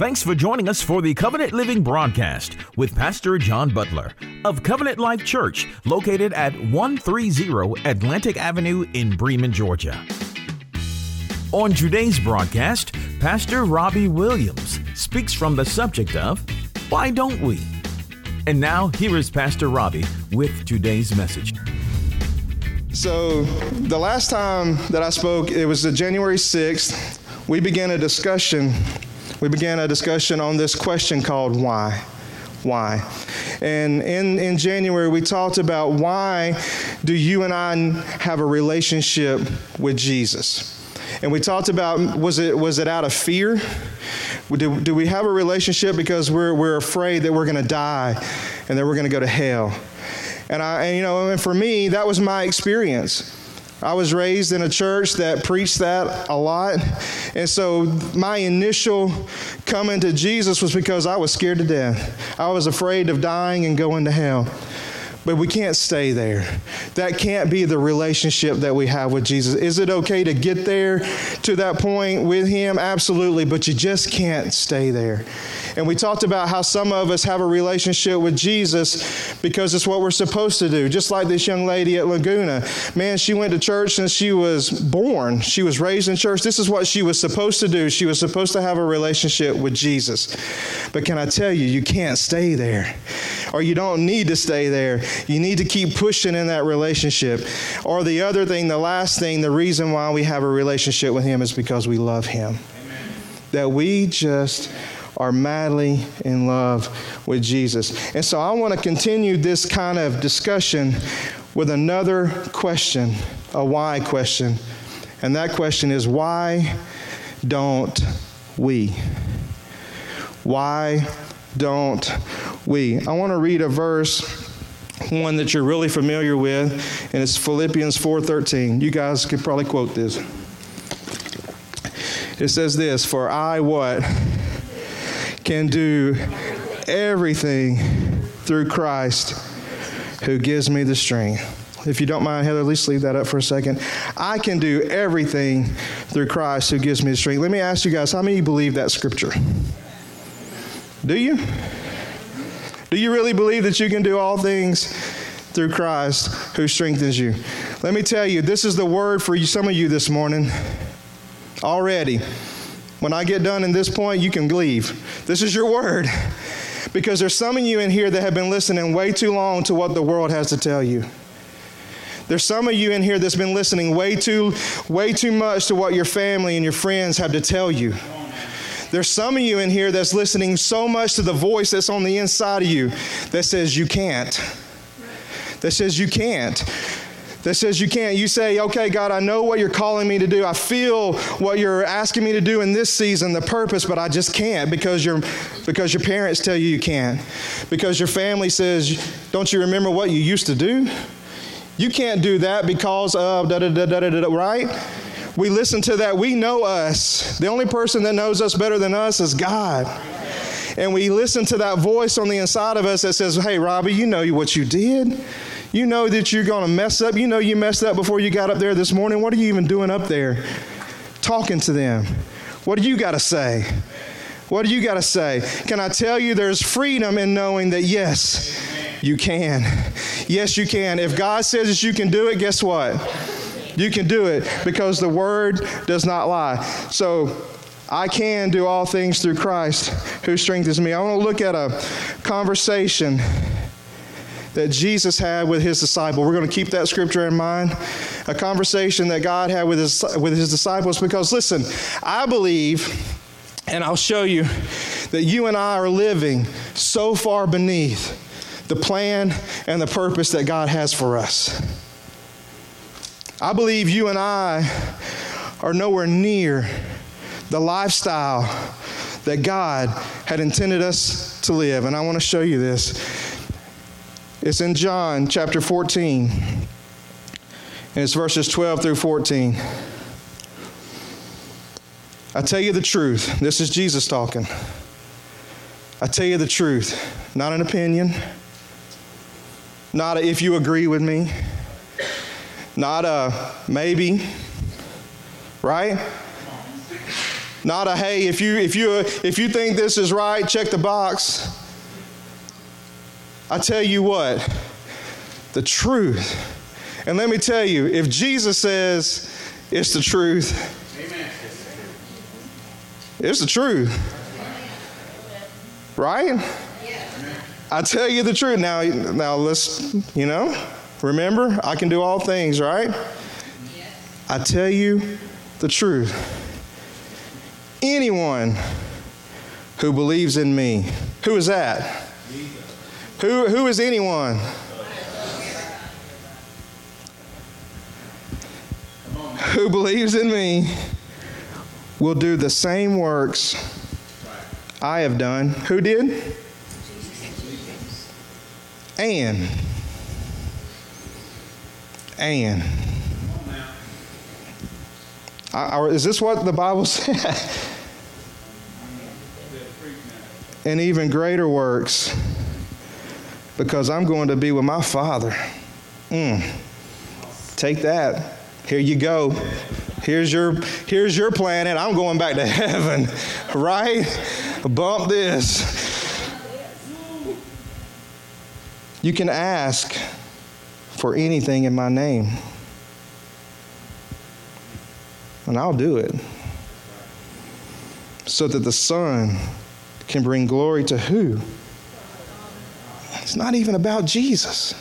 Thanks for joining us for the Covenant Living broadcast with Pastor John Butler of Covenant Life Church, located at 130 Atlantic Avenue in Bremen, Georgia. On today's broadcast, Pastor Robbie Williams speaks from the subject of Why Don't We? And now, here is Pastor Robbie with today's message. So, the last time that I spoke, it was January 6th. We began a discussion we began a discussion on this question called why. Why? And in, in January, we talked about why do you and I have a relationship with Jesus? And we talked about was it, was it out of fear? Do, do we have a relationship because we're, we're afraid that we're going to die and that we're going to go to hell? And, I, and, you know, and for me, that was my experience. I was raised in a church that preached that a lot. And so my initial coming to Jesus was because I was scared to death. I was afraid of dying and going to hell. But we can't stay there. That can't be the relationship that we have with Jesus. Is it okay to get there to that point with Him? Absolutely, but you just can't stay there. And we talked about how some of us have a relationship with Jesus because it's what we're supposed to do. Just like this young lady at Laguna. Man, she went to church since she was born. She was raised in church. This is what she was supposed to do. She was supposed to have a relationship with Jesus. But can I tell you, you can't stay there. Or you don't need to stay there. You need to keep pushing in that relationship. Or the other thing, the last thing, the reason why we have a relationship with Him is because we love Him. Amen. That we just are madly in love with Jesus. And so I want to continue this kind of discussion with another question, a why question. And that question is why don't we? Why don't we? I want to read a verse one that you're really familiar with and it's Philippians 4:13. You guys could probably quote this. It says this, "For I what can do everything through Christ who gives me the strength. If you don't mind, Heather, let's leave that up for a second. I can do everything through Christ who gives me the strength. Let me ask you guys, how many believe that scripture? Do you? Do you really believe that you can do all things through Christ who strengthens you? Let me tell you, this is the word for you, some of you this morning already. When I get done in this point, you can leave. This is your word. Because there's some of you in here that have been listening way too long to what the world has to tell you. There's some of you in here that's been listening way too, way too much to what your family and your friends have to tell you. There's some of you in here that's listening so much to the voice that's on the inside of you that says you can't. That says you can't that says you can't. You say, okay, God, I know what you're calling me to do. I feel what you're asking me to do in this season, the purpose, but I just can't because, you because your parents tell you you can't. Because your family says, don't you remember what you used to do? You can't do that because of da da da da da da, right? We listen to that. We know us. The only person that knows us better than us is God. And we listen to that voice on the inside of us that says, hey, Robbie, you know what you did. You know that you're going to mess up. You know you messed up before you got up there this morning. What are you even doing up there? Talking to them. What do you got to say? What do you got to say? Can I tell you there's freedom in knowing that yes, you can. Yes, you can. If God says that you can do it, guess what? You can do it because the word does not lie. So I can do all things through Christ who strengthens me. I want to look at a conversation that Jesus had with his disciple. We're going to keep that scripture in mind. A conversation that God had with his, with his disciples. Because listen, I believe, and I'll show you, that you and I are living so far beneath the plan and the purpose that God has for us. I believe you and I are nowhere near the lifestyle that God had intended us to live. And I want to show you this. It's in John chapter 14, and it's verses 12 through 14. I tell you the truth. This is Jesus talking. I tell you the truth, not an opinion, not if you agree with me, not a maybe, right? Not a hey, if you if you if you think this is right, check the box. I tell you what, the truth. And let me tell you, if Jesus says it's the truth, Amen. it's the truth. Right? I tell you the truth. Now, now let's, you know, remember, I can do all things, right? I tell you the truth. Anyone who believes in me, who is that? Who, who is anyone? Who believes in me will do the same works I have done. Who did? And. And. Is this what the Bible said? and even greater works because I'm going to be with my Father. Mm. Take that. Here you go. Here's your here's your planet. I'm going back to heaven. Right? Bump this. You can ask for anything in my name, and I'll do it. So that the Son can bring glory to who? It's not even about Jesus.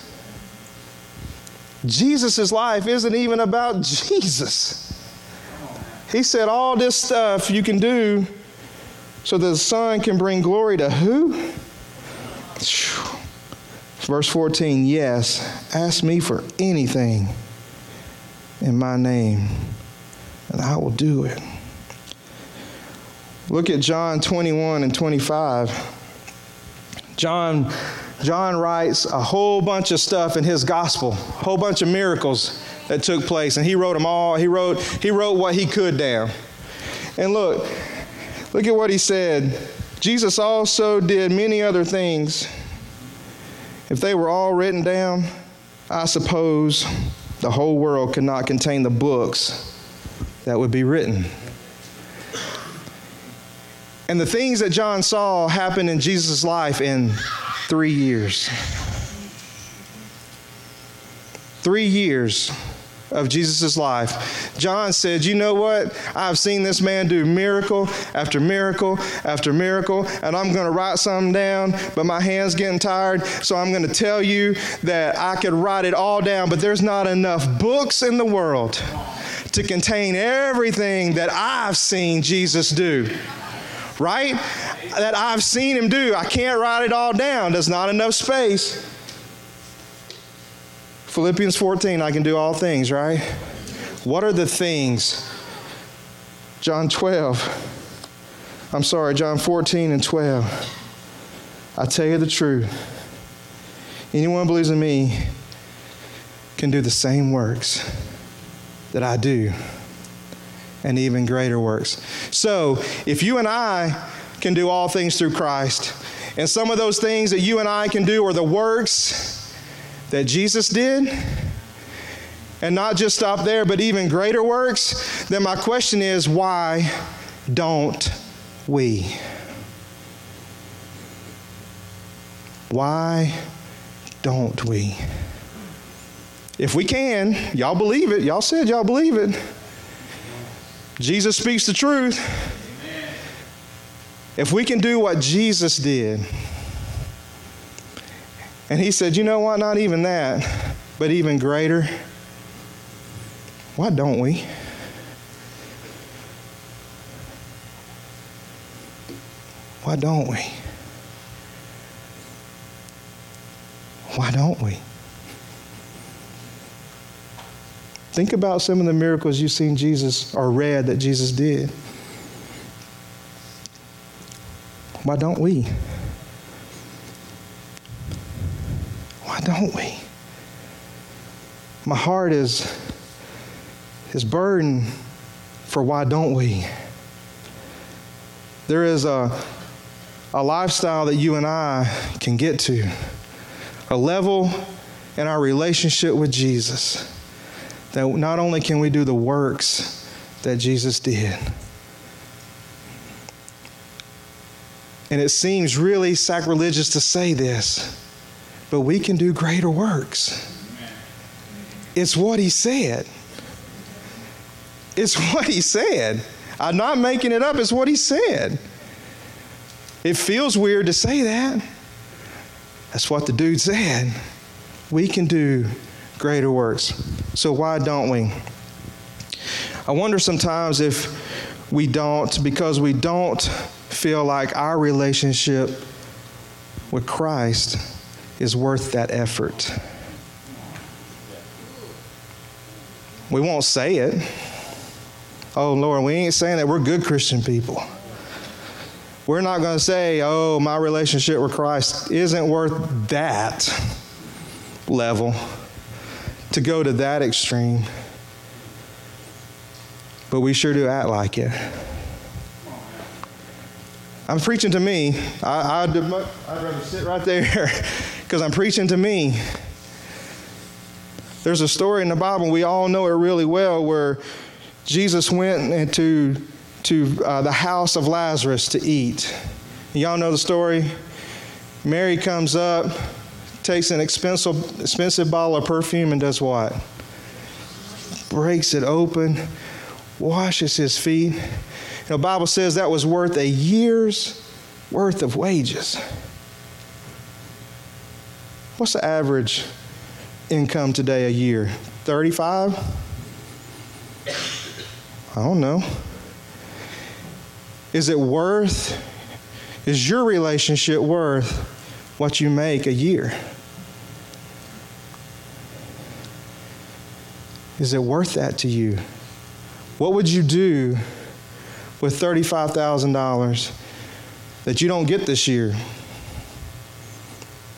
Jesus' life isn't even about Jesus. He said, All this stuff you can do so that the Son can bring glory to who? Verse 14, yes, ask me for anything in my name, and I will do it. Look at John 21 and 25. John, John writes a whole bunch of stuff in his gospel, a whole bunch of miracles that took place, and he wrote them all. He wrote, he wrote what he could down. And look, look at what he said. Jesus also did many other things if they were all written down, I suppose the whole world could not contain the books that would be written. And the things that John saw happen in Jesus' life in three years. Three years of Jesus' life. John said, You know what? I've seen this man do miracle after miracle after miracle, and I'm going to write something down, but my hand's getting tired, so I'm going to tell you that I could write it all down, but there's not enough books in the world to contain everything that I've seen Jesus do. Right? That I've seen him do. I can't write it all down. There's not enough space. Philippians 14, I can do all things, right? What are the things? John 12. I'm sorry, John 14 and 12. I tell you the truth. Anyone believes in me can do the same works that I do, and even greater works. So, if you and I can do all things through Christ, and some of those things that you and I can do are the works that Jesus did, and not just stop there, but even greater works, then my question is why don't we? Why don't we? If we can, y'all believe it. Y'all said y'all believe it. Jesus speaks the truth. If we can do what Jesus did, and he said, You know what? Not even that, but even greater. Why don't we? Why don't we? Why don't we? Think about some of the miracles you've seen Jesus or read that Jesus did. Why don't we? Don't we? My heart is, is burdened for why don't we? There is a, a lifestyle that you and I can get to, a level in our relationship with Jesus that not only can we do the works that Jesus did, And it seems really sacrilegious to say this, but we can do greater works. It's what he said. It's what he said. I'm not making it up, it's what he said. It feels weird to say that. That's what the dude said. We can do greater works. So why don't we? I wonder sometimes if we don't, because we don't feel like our relationship with Christ is worth that effort. We won't say it. Oh, Lord, we ain't saying that we're good Christian people. We're not going to say, oh, my relationship with Christ isn't worth that level to go to that extreme. But we sure do act like it. I'm preaching to me. I, would rather sit right there because I'm preaching to me. There's a story in the Bible, we all know it really well, where Jesus went into to uh, the house of Lazarus to eat. Y'all know the story? Mary comes up, takes an expensive, expensive bottle of perfume, and does what? Breaks it open, washes his feet. You know, the Bible says that was worth a year's worth of wages. What's the average income today a year? 35? I don't know. Is it worth, is your relationship worth what you make a year? Is it worth that to you? What would you do with $35,000 that you don't get this year?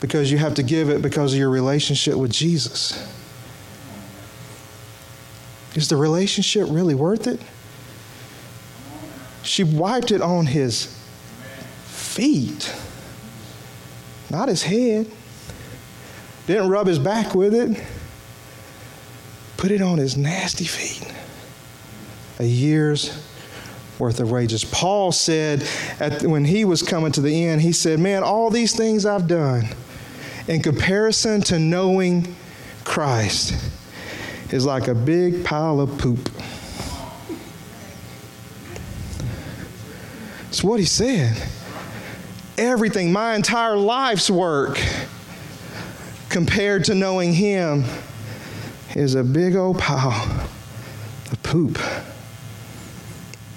Because you have to give it because of your relationship with Jesus. Is the relationship really worth it? She wiped it on his feet, not his head. Didn't rub his back with it. Put it on his nasty feet. A year's worth of wages. Paul said at, when he was coming to the end, he said, Man, all these things I've done in comparison to knowing Christ is like a big pile of poop. It's what he said. Everything, my entire life's work, compared to knowing him, is a big old pile of poop.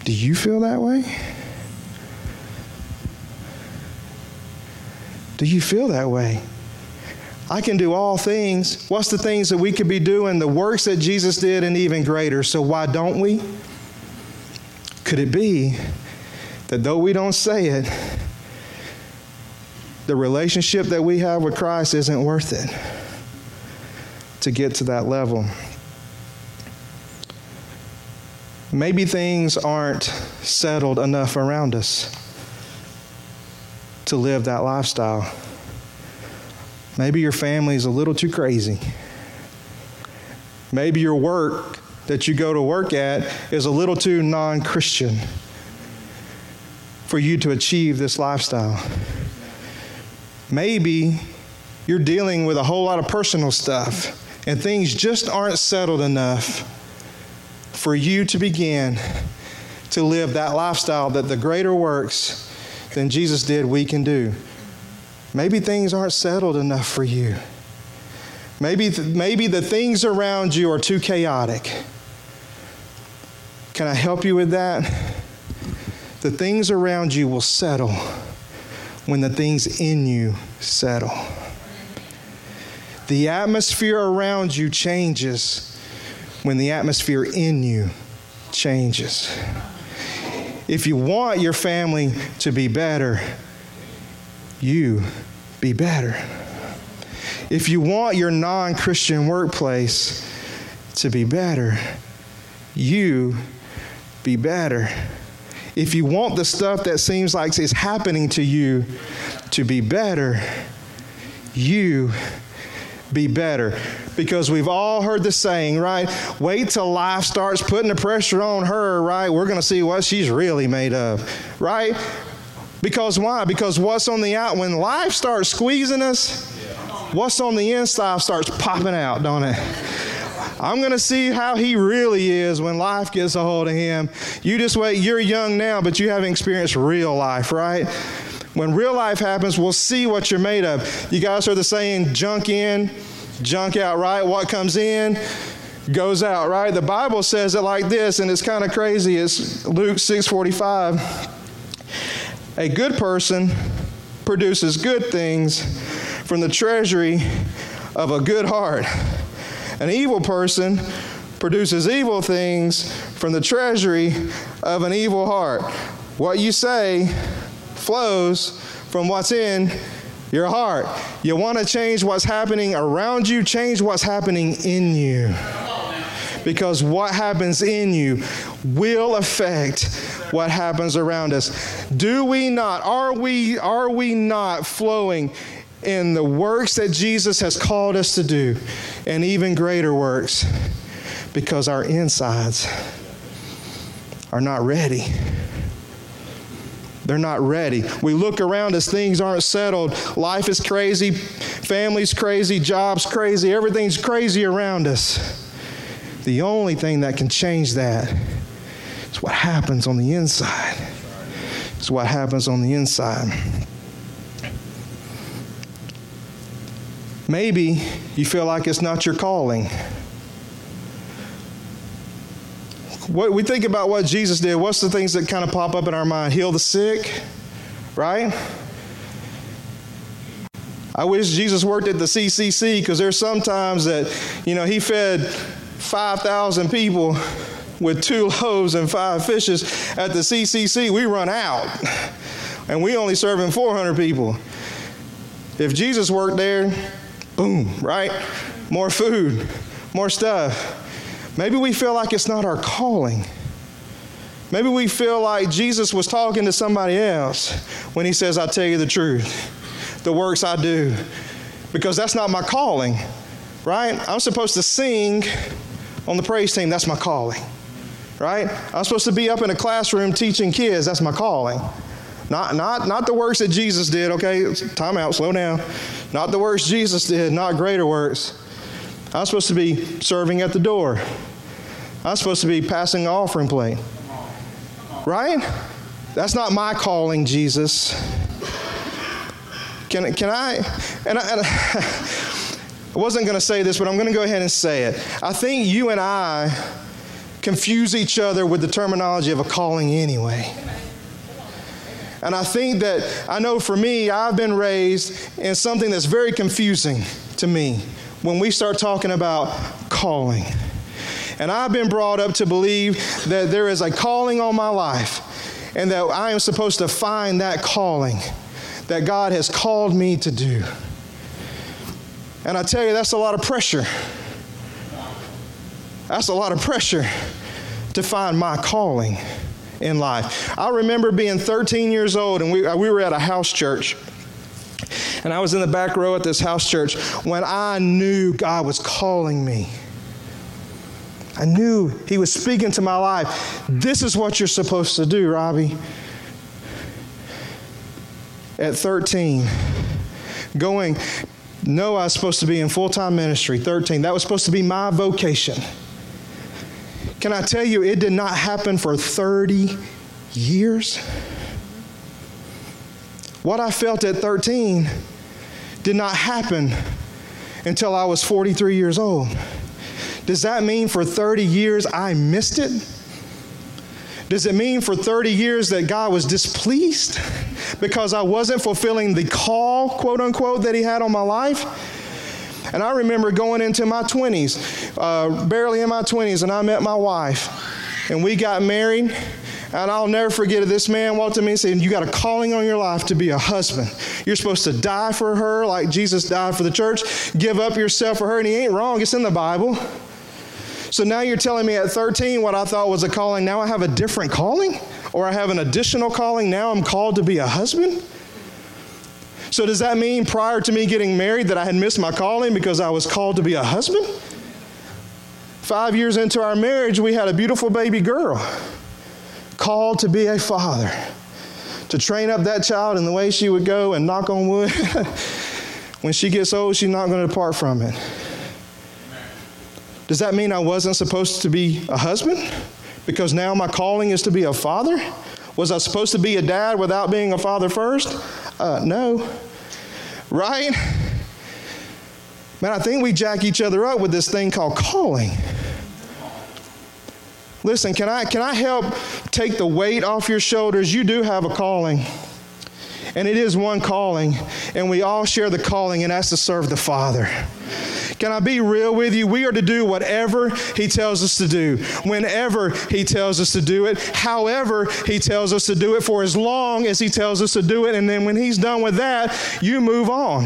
Do you feel that way? Do you feel that way? I can do all things. What's the things that we could be doing? The works that Jesus did and even greater. So why don't we? Could it be that though we don't say it, the relationship that we have with Christ isn't worth it to get to that level. Maybe things aren't settled enough around us to live that lifestyle. Maybe your family is a little too crazy. Maybe your work that you go to work at is a little too non Christian for you to achieve this lifestyle. Maybe you're dealing with a whole lot of personal stuff and things just aren't settled enough for you to begin to live that lifestyle that the greater works than Jesus did we can do. Maybe things aren't settled enough for you. Maybe, maybe the things around you are too chaotic. Can I help you with that? The things around you will settle when the things in you settle. The atmosphere around you changes when the atmosphere in you changes. If you want your family to be better, you be better. If you want your non Christian workplace to be better, you be better if you want the stuff that seems like it's happening to you to be better, you be better. Because we've all heard the saying, right? Wait till life starts putting the pressure on her, right? We're going to see what she's really made of, right? Because why? Because what's on the out, when life starts squeezing us, what's on the inside starts popping out, don't it? I'm going to see how he really is when life gets a hold of him. You just wait. You're young now, but you haven't experienced real life, right? When real life happens, we'll see what you're made of. You guys heard the saying, junk in, junk out, right? What comes in goes out, right? The Bible says it like this, and it's kind of crazy. It's Luke 6:45. A good person produces good things from the treasury of a good heart. An evil person produces evil things from the treasury of an evil heart. What you say flows from what's in your heart. You want to change what's happening around you, change what's happening in you. Because what happens in you will affect what happens around us. Do we not, are we, are we not flowing in the works that Jesus has called us to do and even greater works? Because our insides are not ready. They're not ready. We look around as things aren't settled. Life is crazy, family's crazy, job's crazy, everything's crazy around us. The only thing that can change that is what happens on the inside. It's what happens on the inside. Maybe you feel like it's not your calling. What we think about what Jesus did, what's the things that kind of pop up in our mind? Heal the sick, right? I wish Jesus worked at the CCC because there's sometimes that, you know, he fed 5,000 people with two loaves and five fishes at the CCC. We run out and we only serving 400 people. If Jesus worked there, boom, right? More food, more stuff. Maybe we feel like it's not our calling. Maybe we feel like Jesus was talking to somebody else when he says, I tell you the truth, the works I do, because that's not my calling, right? I'm supposed to sing on the praise team, that's my calling, right? I'm supposed to be up in a classroom teaching kids, that's my calling. Not, not, not the works that Jesus did, okay? Time out, slow down. Not the works Jesus did, not greater works. I'm supposed to be serving at the door. I'm supposed to be passing the offering plate. Right? That's not my calling, Jesus. Can, can I? And I, and I wasn't going to say this, but I'm going to go ahead and say it. I think you and I confuse each other with the terminology of a calling anyway. And I think that, I know for me, I've been raised in something that's very confusing to me when we start talking about calling. And I've been brought up to believe that there is a calling on my life and that I am supposed to find that calling that God has called me to do. And I tell you, that's a lot of pressure. That's a lot of pressure to find my calling in life. I remember being 13 years old and we, uh, we were at a house church and I was in the back row at this house church when I knew God was calling me. I knew He was speaking to my life. This is what you're supposed to do, Robbie. At 13, going, no, I was supposed to be in full time ministry. 13, that was supposed to be my vocation. Can I tell you, it did not happen for 30 years? What I felt at 13 did not happen until I was 43 years old. Does that mean for 30 years I missed it? Does it mean for 30 years that God was displeased because I wasn't fulfilling the call, quote unquote, that He had on my life? And I remember going into my 20s, uh, barely in my 20s, and I met my wife. And we got married. And I'll never forget it. This man walked to me and said, You got a calling on your life to be a husband. You're supposed to die for her like Jesus died for the church, give up yourself for her. And he ain't wrong, it's in the Bible. So now you're telling me at 13 what I thought was a calling, now I have a different calling? Or I have an additional calling, now I'm called to be a husband? So does that mean prior to me getting married that I had missed my calling because I was called to be a husband? Five years into our marriage, we had a beautiful baby girl called to be a father, to train up that child in the way she would go and knock on wood. when she gets old, she's not going to depart from it. Does that mean I wasn't supposed to be a husband? Because now my calling is to be a father? Was I supposed to be a dad without being a father first? Uh, no. Right? Man, I think we jack each other up with this thing called calling. Listen, can I, can I help take the weight off your shoulders? You do have a calling. And it is one calling, and we all share the calling, and that's to serve the Father. Can I be real with you? We are to do whatever He tells us to do, whenever He tells us to do it, however He tells us to do it, for as long as He tells us to do it. And then when He's done with that, you move on.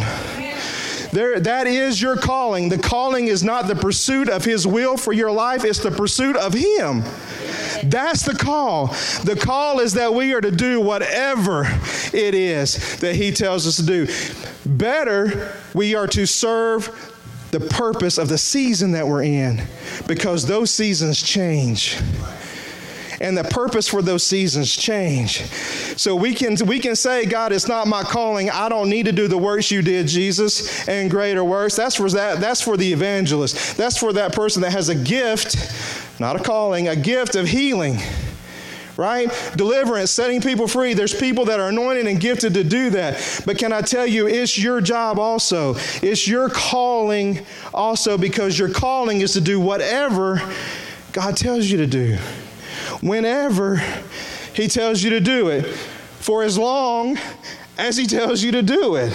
There, that is your calling. The calling is not the pursuit of His will for your life, it's the pursuit of Him. That's the call. The call is that we are to do whatever it is that He tells us to do. Better, we are to serve the purpose of the season that we're in because those seasons change and the purpose for those seasons change. So we can we can say, God, it's not my calling. I don't need to do the works you did, Jesus, and greater works. That's for that. That's for the evangelist. That's for that person that has a gift, not a calling, a gift of healing right? Deliverance, setting people free. There's people that are anointed and gifted to do that. But can I tell you, it's your job also. It's your calling also because your calling is to do whatever God tells you to do. Whenever He tells you to do it. For as long as He tells you to do it.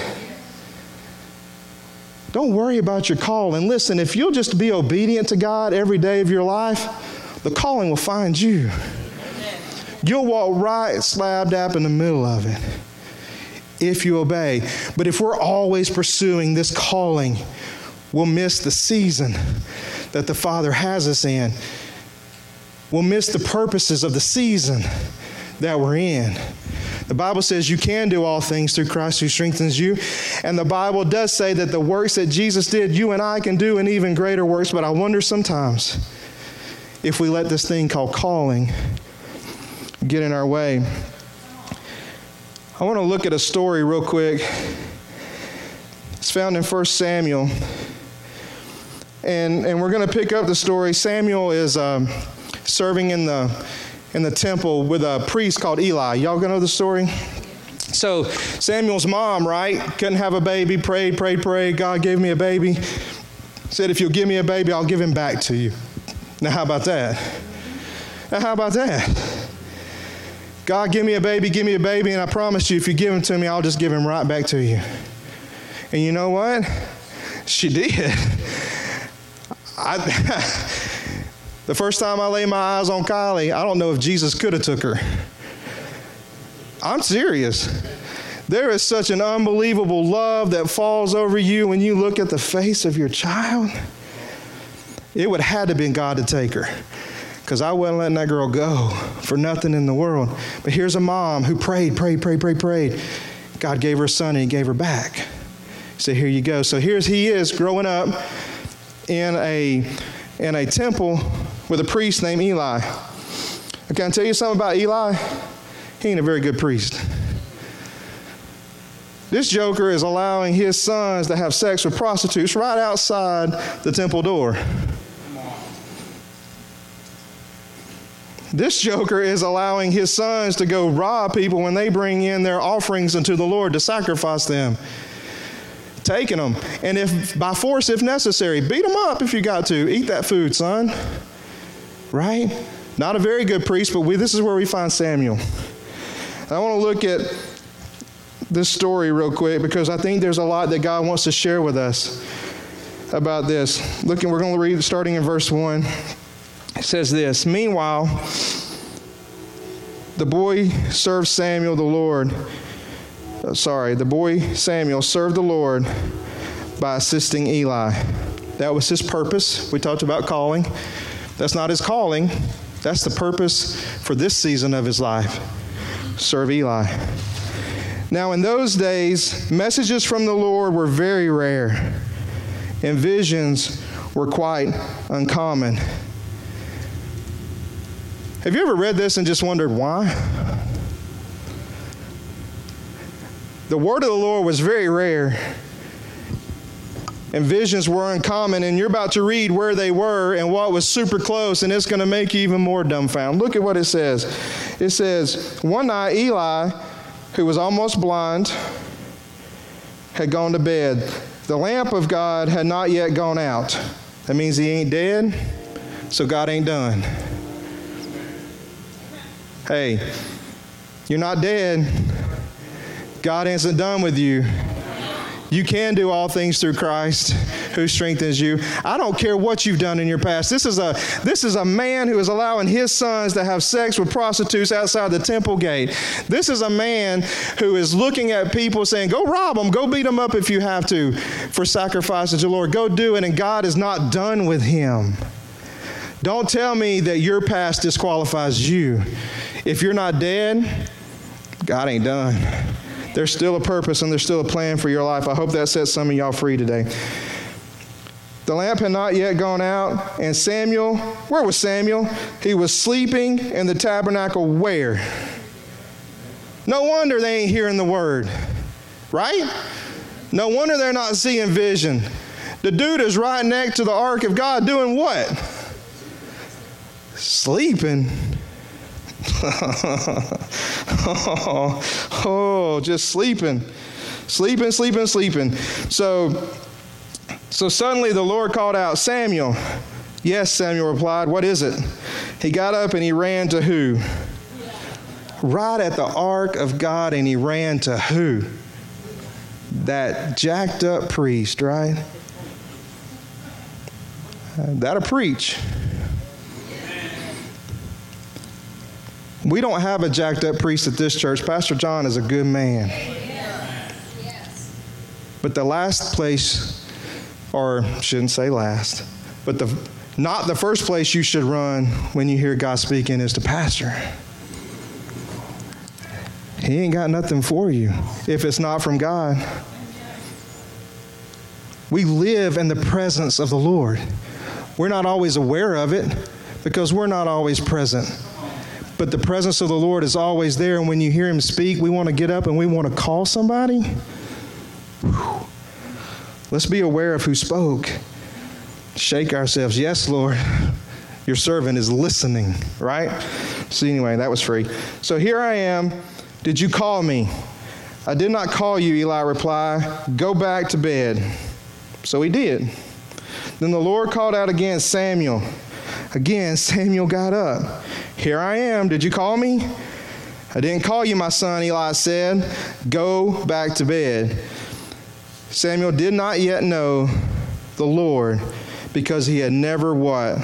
Don't worry about your call. And listen, if you'll just be obedient to God every day of your life, the calling will find you. You'll walk right slab dap in the middle of it if you obey. But if we're always pursuing this calling, we'll miss the season that the Father has us in. We'll miss the purposes of the season that we're in. The Bible says you can do all things through Christ who strengthens you. And the Bible does say that the works that Jesus did, you and I can do, and even greater works. But I wonder sometimes if we let this thing called calling get in our way. I want to look at a story real quick. It's found in 1 Samuel. And, and we're going to pick up the story. Samuel is um, serving in the, in the temple with a priest called Eli. Y'all to know the story? So, Samuel's mom, right, couldn't have a baby, prayed, prayed, prayed. God gave me a baby. Said, if you'll give me a baby, I'll give him back to you. Now, how about that? Now, how about that? God, give me a baby, give me a baby, and I promise you, if you give him to me, I'll just give him right back to you. And you know what? She did. I, the first time I laid my eyes on Kylie, I don't know if Jesus could have took her. I'm serious. There is such an unbelievable love that falls over you when you look at the face of your child. It would have had to been God to take her because I wasn't letting that girl go for nothing in the world. But here's a mom who prayed, prayed, prayed, prayed, prayed. God gave her a son and he gave her back. Said, Here you go. So here's he is growing up in a, in a temple with a priest named Eli. Can I tell you something about Eli? He ain't a very good priest. This joker is allowing his sons to have sex with prostitutes right outside the temple door. This joker is allowing his sons to go rob people when they bring in their offerings unto the Lord to sacrifice them. Taking them. And if by force, if necessary, beat them up if you got to. Eat that food, son. Right? Not a very good priest, but we, this is where we find Samuel. I want to look at this story real quick because I think there's a lot that God wants to share with us about this. Looking, we're going to read starting in verse 1. It says this Meanwhile, the boy served Samuel the Lord. Uh, sorry, the boy Samuel served the Lord by assisting Eli. That was his purpose. We talked about calling. That's not his calling, that's the purpose for this season of his life. Serve Eli. Now, in those days, messages from the Lord were very rare, and visions were quite uncommon. Have you ever read this and just wondered why? The word of the Lord was very rare. And visions were uncommon, and you're about to read where they were and what was super close, and it's going to make you even more dumbfounded. Look at what it says. It says, One night, Eli, who was almost blind, had gone to bed. The lamp of God had not yet gone out. That means he ain't dead, so God ain't done. Hey, you're not dead. God isn't done with you. You can do all things through Christ who strengthens you. I don't care what you've done in your past. This is a this is a man who is allowing his sons to have sex with prostitutes outside the temple gate. This is a man who is looking at people saying, "Go rob them, go beat them up if you have to for sacrificing to the Lord. Go do it." And God is not done with him. Don't tell me that your past disqualifies you. If you're not dead, God ain't done. There's still a purpose and there's still a plan for your life. I hope that sets some of y'all free today. The lamp had not yet gone out, and Samuel, where was Samuel? He was sleeping in the tabernacle where? No wonder they ain't hearing the word, right? No wonder they're not seeing vision. The dude is right next to the ark of God doing what? Sleeping. Oh, oh, just sleeping. Sleeping, sleeping, sleeping. So so suddenly the Lord called out, Samuel. Yes, Samuel replied, What is it? He got up and he ran to who? Right at the ark of God, and he ran to who? That jacked up priest, right? That'll preach. We don't have a jacked up priest at this church. Pastor John is a good man. But the last place, or shouldn't say last, but the not the first place you should run when you hear God speaking is to pastor. He ain't got nothing for you if it's not from God. We live in the presence of the Lord. We're not always aware of it because we're not always present. But the presence of the Lord is always there. And when you hear Him speak, we want to get up and we want to call somebody. Whew. Let's be aware of who spoke. Shake ourselves. Yes, Lord. Your servant is listening, right? So, anyway, that was free. So, here I am. Did you call me? I did not call you, Eli replied. Go back to bed. So he did. Then the Lord called out again, Samuel. Again, Samuel got up. Here I am. Did you call me? I didn't call you, my son, Eli said. Go back to bed. Samuel did not yet know the Lord because he had never what?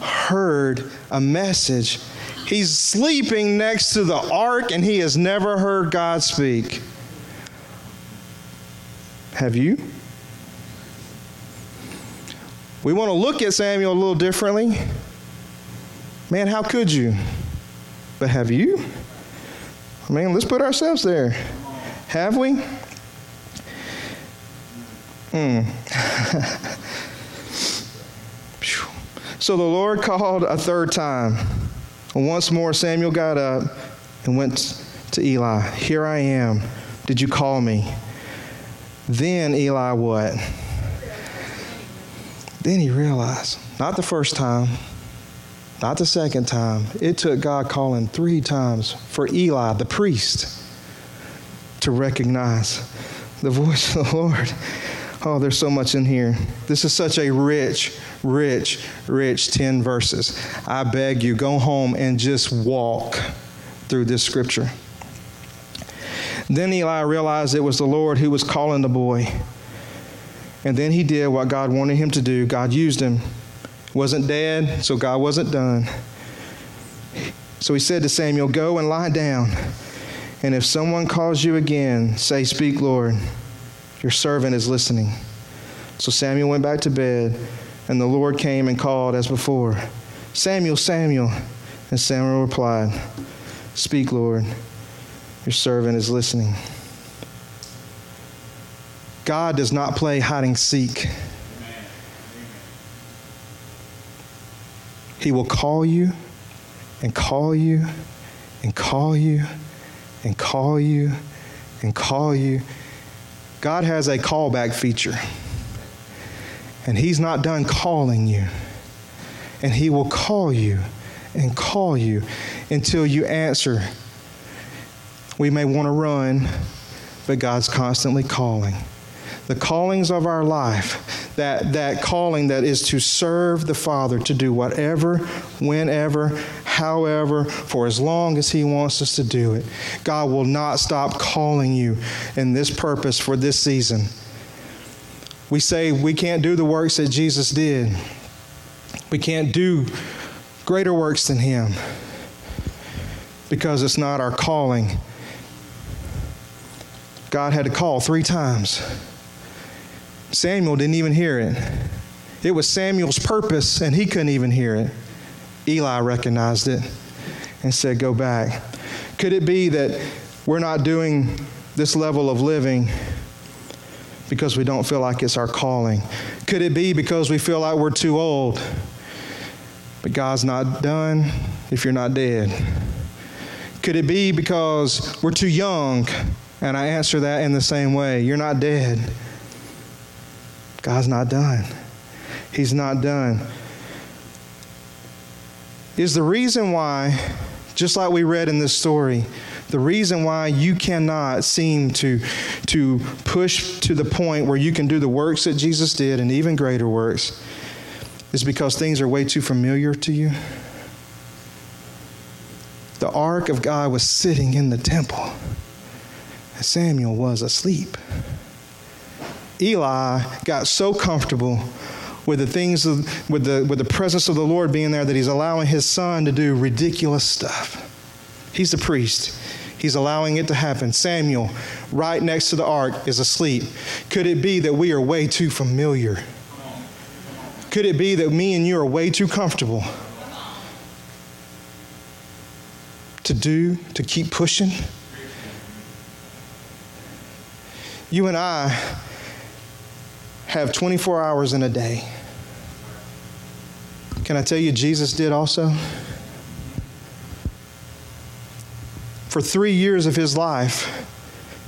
Heard a message. He's sleeping next to the ark and he has never heard God speak. Have you? We want to look at Samuel a little differently. Man, how could you? But have you? I mean, let's put ourselves there. Have we? Hmm. so the Lord called a third time. And once more, Samuel got up and went to Eli. Here I am. Did you call me? Then Eli what? Then he realized, not the first time, not the second time. It took God calling three times for Eli, the priest, to recognize the voice of the Lord. Oh, there's so much in here. This is such a rich, rich, rich 10 verses. I beg you, go home and just walk through this scripture. Then Eli realized it was the Lord who was calling the boy. And then he did what God wanted him to do. God used him. Wasn't dead, so God wasn't done. So he said to Samuel, Go and lie down. And if someone calls you again, say, Speak, Lord. Your servant is listening. So Samuel went back to bed, and the Lord came and called as before Samuel, Samuel. And Samuel replied, Speak, Lord. Your servant is listening. God does not play hide and seek. He will call you and call you and call you and call you and call you. God has a callback feature. And He's not done calling you. And He will call you and call you until you answer. We may want to run, but God's constantly calling. The callings of our life, that, that calling that is to serve the Father, to do whatever, whenever, however, for as long as He wants us to do it. God will not stop calling you in this purpose for this season. We say we can't do the works that Jesus did. We can't do greater works than Him because it's not our calling. God had to call three times. Samuel didn't even hear it. It was Samuel's purpose, and he couldn't even hear it. Eli recognized it and said, Go back. Could it be that we're not doing this level of living because we don't feel like it's our calling? Could it be because we feel like we're too old? But God's not done if you're not dead. Could it be because we're too young? And I answer that in the same way. You're not dead. God's not done. He's not done. Is the reason why, just like we read in this story, the reason why you cannot seem to, to push to the point where you can do the works that Jesus did and even greater works is because things are way too familiar to you. The ark of God was sitting in the temple, and Samuel was asleep. Eli got so comfortable with the things of, with the with the presence of the Lord being there that he's allowing his son to do ridiculous stuff. He's the priest. He's allowing it to happen. Samuel, right next to the ark, is asleep. Could it be that we are way too familiar? Could it be that me and you are way too comfortable to do, to keep pushing? You and I have 24 hours in a day. Can I tell you, Jesus did also? For three years of his life,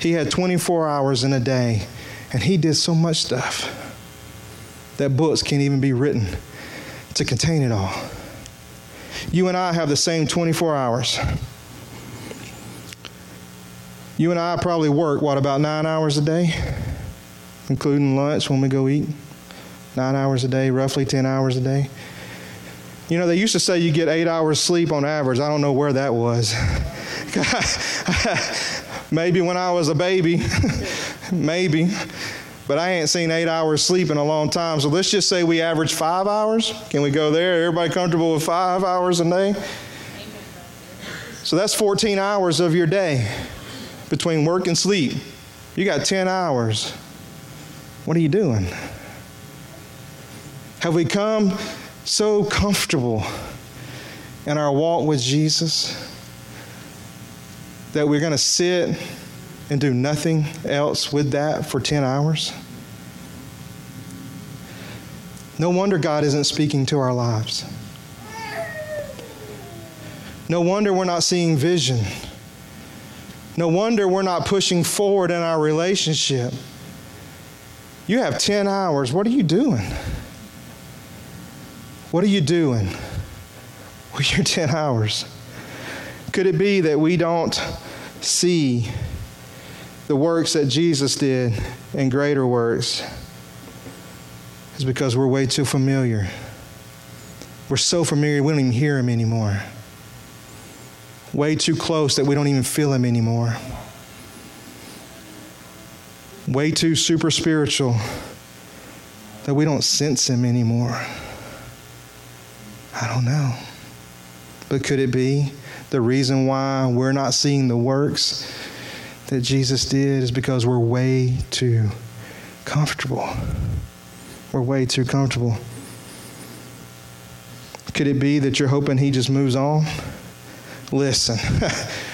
he had 24 hours in a day, and he did so much stuff that books can't even be written to contain it all. You and I have the same 24 hours. You and I probably work, what, about nine hours a day? Including lunch when we go eat. Nine hours a day, roughly 10 hours a day. You know, they used to say you get eight hours sleep on average. I don't know where that was. Maybe when I was a baby. Maybe. But I ain't seen eight hours sleep in a long time. So let's just say we average five hours. Can we go there? Everybody comfortable with five hours a day? So that's 14 hours of your day between work and sleep. You got 10 hours. What are you doing? Have we come so comfortable in our walk with Jesus that we're going to sit and do nothing else with that for 10 hours? No wonder God isn't speaking to our lives. No wonder we're not seeing vision. No wonder we're not pushing forward in our relationship. You have 10 hours. What are you doing? What are you doing with your 10 hours? Could it be that we don't see the works that Jesus did and greater works? It's because we're way too familiar. We're so familiar, we don't even hear him anymore. Way too close that we don't even feel him anymore way too super spiritual that we don't sense Him anymore. I don't know. But could it be the reason why we're not seeing the works that Jesus did is because we're way too comfortable? We're way too comfortable. Could it be that you're hoping He just moves on? Listen.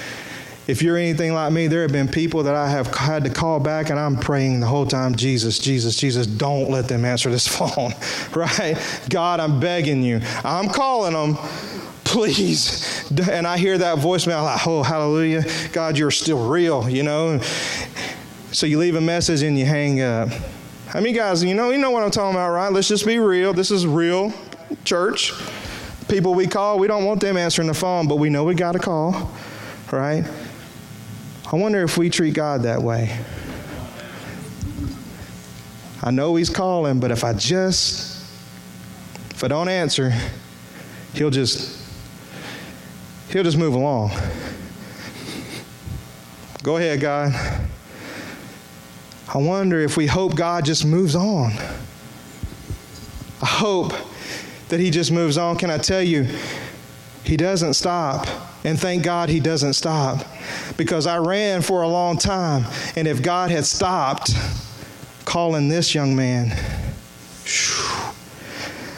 If you're anything like me, there have been people that I have had to call back and I'm praying the whole time, Jesus, Jesus, Jesus, don't let them answer this phone, right? God, I'm begging you. I'm calling them, please. And I hear that voicemail like, oh, hallelujah. God, you're still real, you know? So you leave a message and you hang up. How many guys, you know, you know what I'm talking about, right? Let's just be real. This is real church. People we call, we don't want them answering the phone, but we know we got to call, right? I wonder if we treat God that way. I know He's calling, but if I just, if I don't answer, He'll just, He'll just move along. Go ahead, God. I wonder if we hope God just moves on. I hope that He just moves on. Can I tell you, He doesn't stop. And thank God He doesn't stop. Because I ran for a long time. And if God had stopped calling this young man,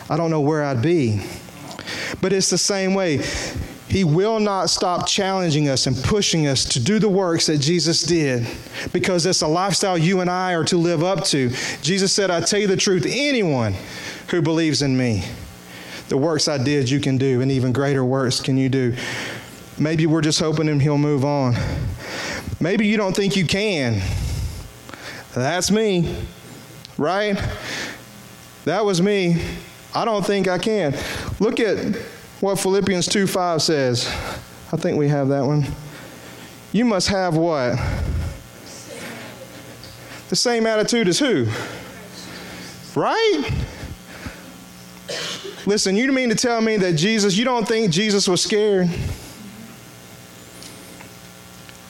I don't know where I'd be. But it's the same way. He will not stop challenging us and pushing us to do the works that Jesus did because it's a lifestyle you and I are to live up to. Jesus said, I tell you the truth, anyone who believes in me, the works I did, you can do, and even greater works can you do. Maybe we're just hoping him he'll move on. Maybe you don't think you can. That's me, right? That was me. I don't think I can. Look at what Philippians 2 5 says. I think we have that one. You must have what? The same attitude as who? Right? Listen, you mean to tell me that Jesus, you don't think Jesus was scared?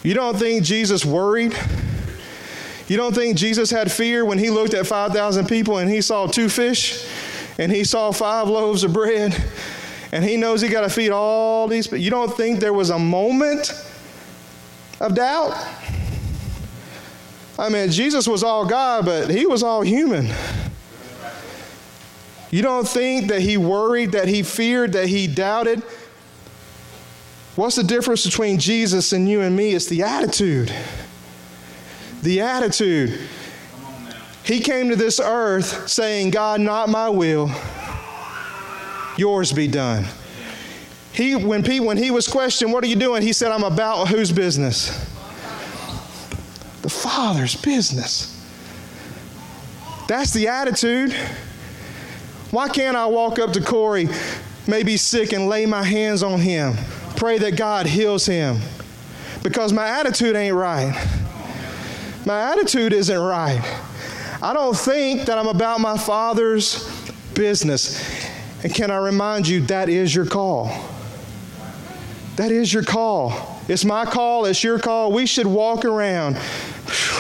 You don't think Jesus worried? You don't think Jesus had fear when he looked at 5,000 people and he saw two fish and he saw five loaves of bread and he knows he got to feed all these people? You don't think there was a moment of doubt? I mean, Jesus was all God, but he was all human. You don't think that he worried, that he feared, that he doubted? What's the difference between Jesus and you and me? It's the attitude. The attitude. He came to this earth saying, God, not my will, yours be done. He, when, when he was questioned, What are you doing? He said, I'm about whose business? The Father's business. That's the attitude. Why can't I walk up to Corey, maybe sick, and lay my hands on him? Pray that God heals him because my attitude ain't right. My attitude isn't right. I don't think that I'm about my Father's business. And can I remind you, that is your call. That is your call. It's my call, it's your call. We should walk around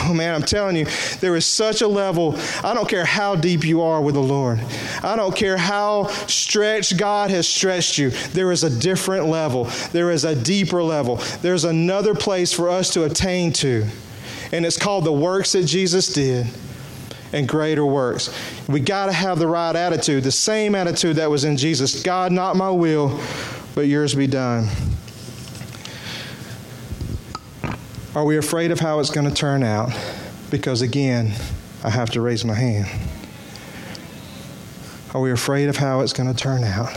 Oh man, I'm telling you, there is such a level. I don't care how deep you are with the Lord. I don't care how stretched God has stretched you. There is a different level. There is a deeper level. There's another place for us to attain to. And it's called the works that Jesus did and greater works. We got to have the right attitude, the same attitude that was in Jesus. God, not my will, but yours be done. Are we afraid of how it's going to turn out? Because again, I have to raise my hand. Are we afraid of how it's going to turn out?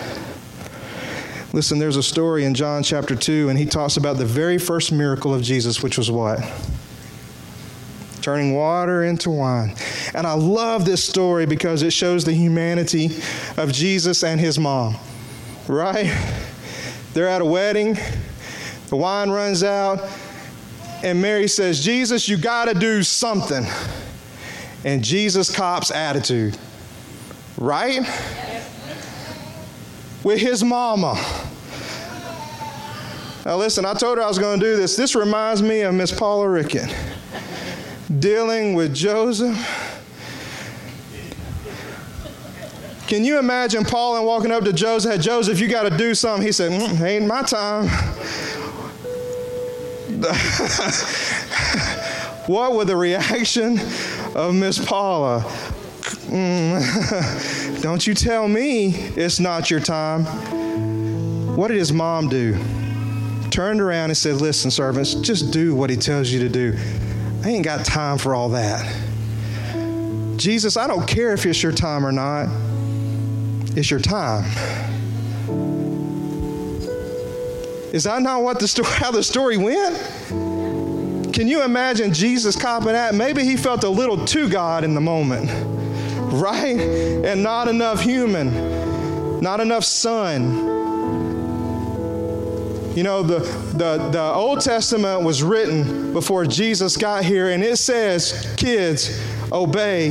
Listen, there's a story in John chapter 2, and he talks about the very first miracle of Jesus, which was what? Turning water into wine. And I love this story because it shows the humanity of Jesus and his mom, right? They're at a wedding, the wine runs out, and Mary says, Jesus, you got to do something. And Jesus cops attitude, right? With his mama. Now, listen, I told her I was going to do this. This reminds me of Miss Paula Rickett dealing with Joseph. Can you imagine Paul and walking up to Joseph? Joseph, you got to do something. He said, mm, Ain't my time. what would the reaction of Miss Paula? Mm, don't you tell me it's not your time. What did his mom do? Turned around and said, Listen, servants, just do what he tells you to do. I ain't got time for all that. Jesus, I don't care if it's your time or not, it's your time. Is that not what the story, how the story went? Can you imagine Jesus copping that? Maybe he felt a little too God in the moment, right? And not enough human, not enough son. You know, the, the, the Old Testament was written before Jesus got here, and it says, kids, obey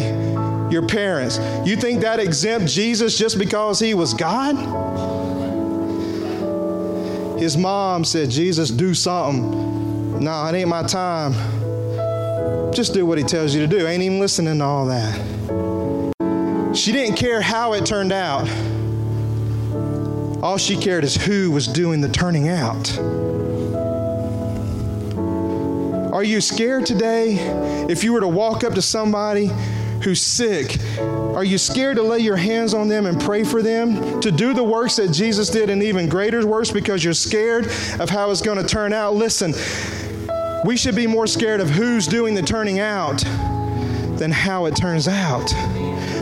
your parents. You think that exempt Jesus just because he was God? His mom said, Jesus, do something. No, it ain't my time. Just do what he tells you to do. Ain't even listening to all that. She didn't care how it turned out. All she cared is who was doing the turning out. Are you scared today if you were to walk up to somebody who's sick? Are you scared to lay your hands on them and pray for them? To do the works that Jesus did and even greater works because you're scared of how it's going to turn out? Listen, we should be more scared of who's doing the turning out than how it turns out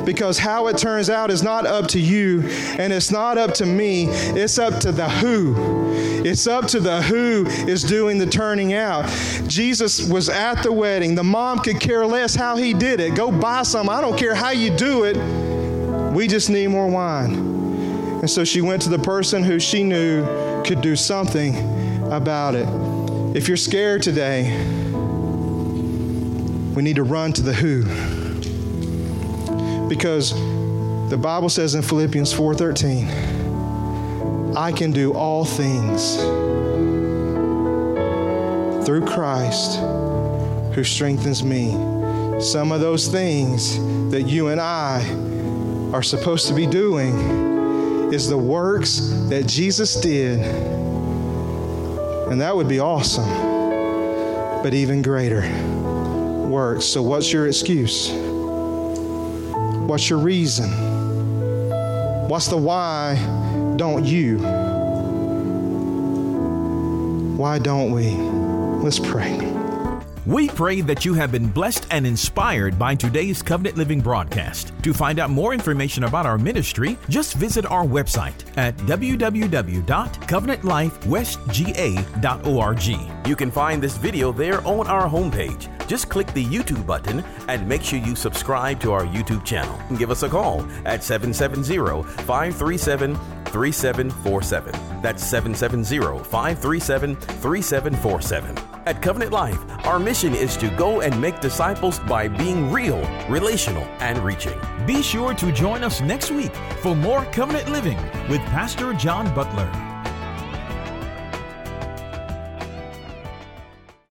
because how it turns out is not up to you and it's not up to me, it's up to the who. It's up to the who is doing the turning out. Jesus was at the wedding. The mom could care less how he did it. Go buy some. I don't care how you do it. We just need more wine. And so she went to the person who she knew could do something about it. If you're scared today, we need to run to the who because the Bible says in Philippians 4:13, I can do all things through Christ who strengthens me. Some of those things that you and I are supposed to be doing is the works that Jesus did. And that would be awesome. But even greater works. So, what's your excuse? What's your reason? What's the why don't you? Why don't we? Let's pray. We pray that you have been blessed and inspired by today's Covenant Living broadcast. To find out more information about our ministry, just visit our website at www.covenantlifewestga.org. You can find this video there on our homepage. Just click the YouTube button and make sure you subscribe to our YouTube channel. And Give us a call at 770 537 3747. That's 770 537 3747. At Covenant Life, our mission is to go and make disciples by being real, relational, and reaching. Be sure to join us next week for more Covenant Living with Pastor John Butler.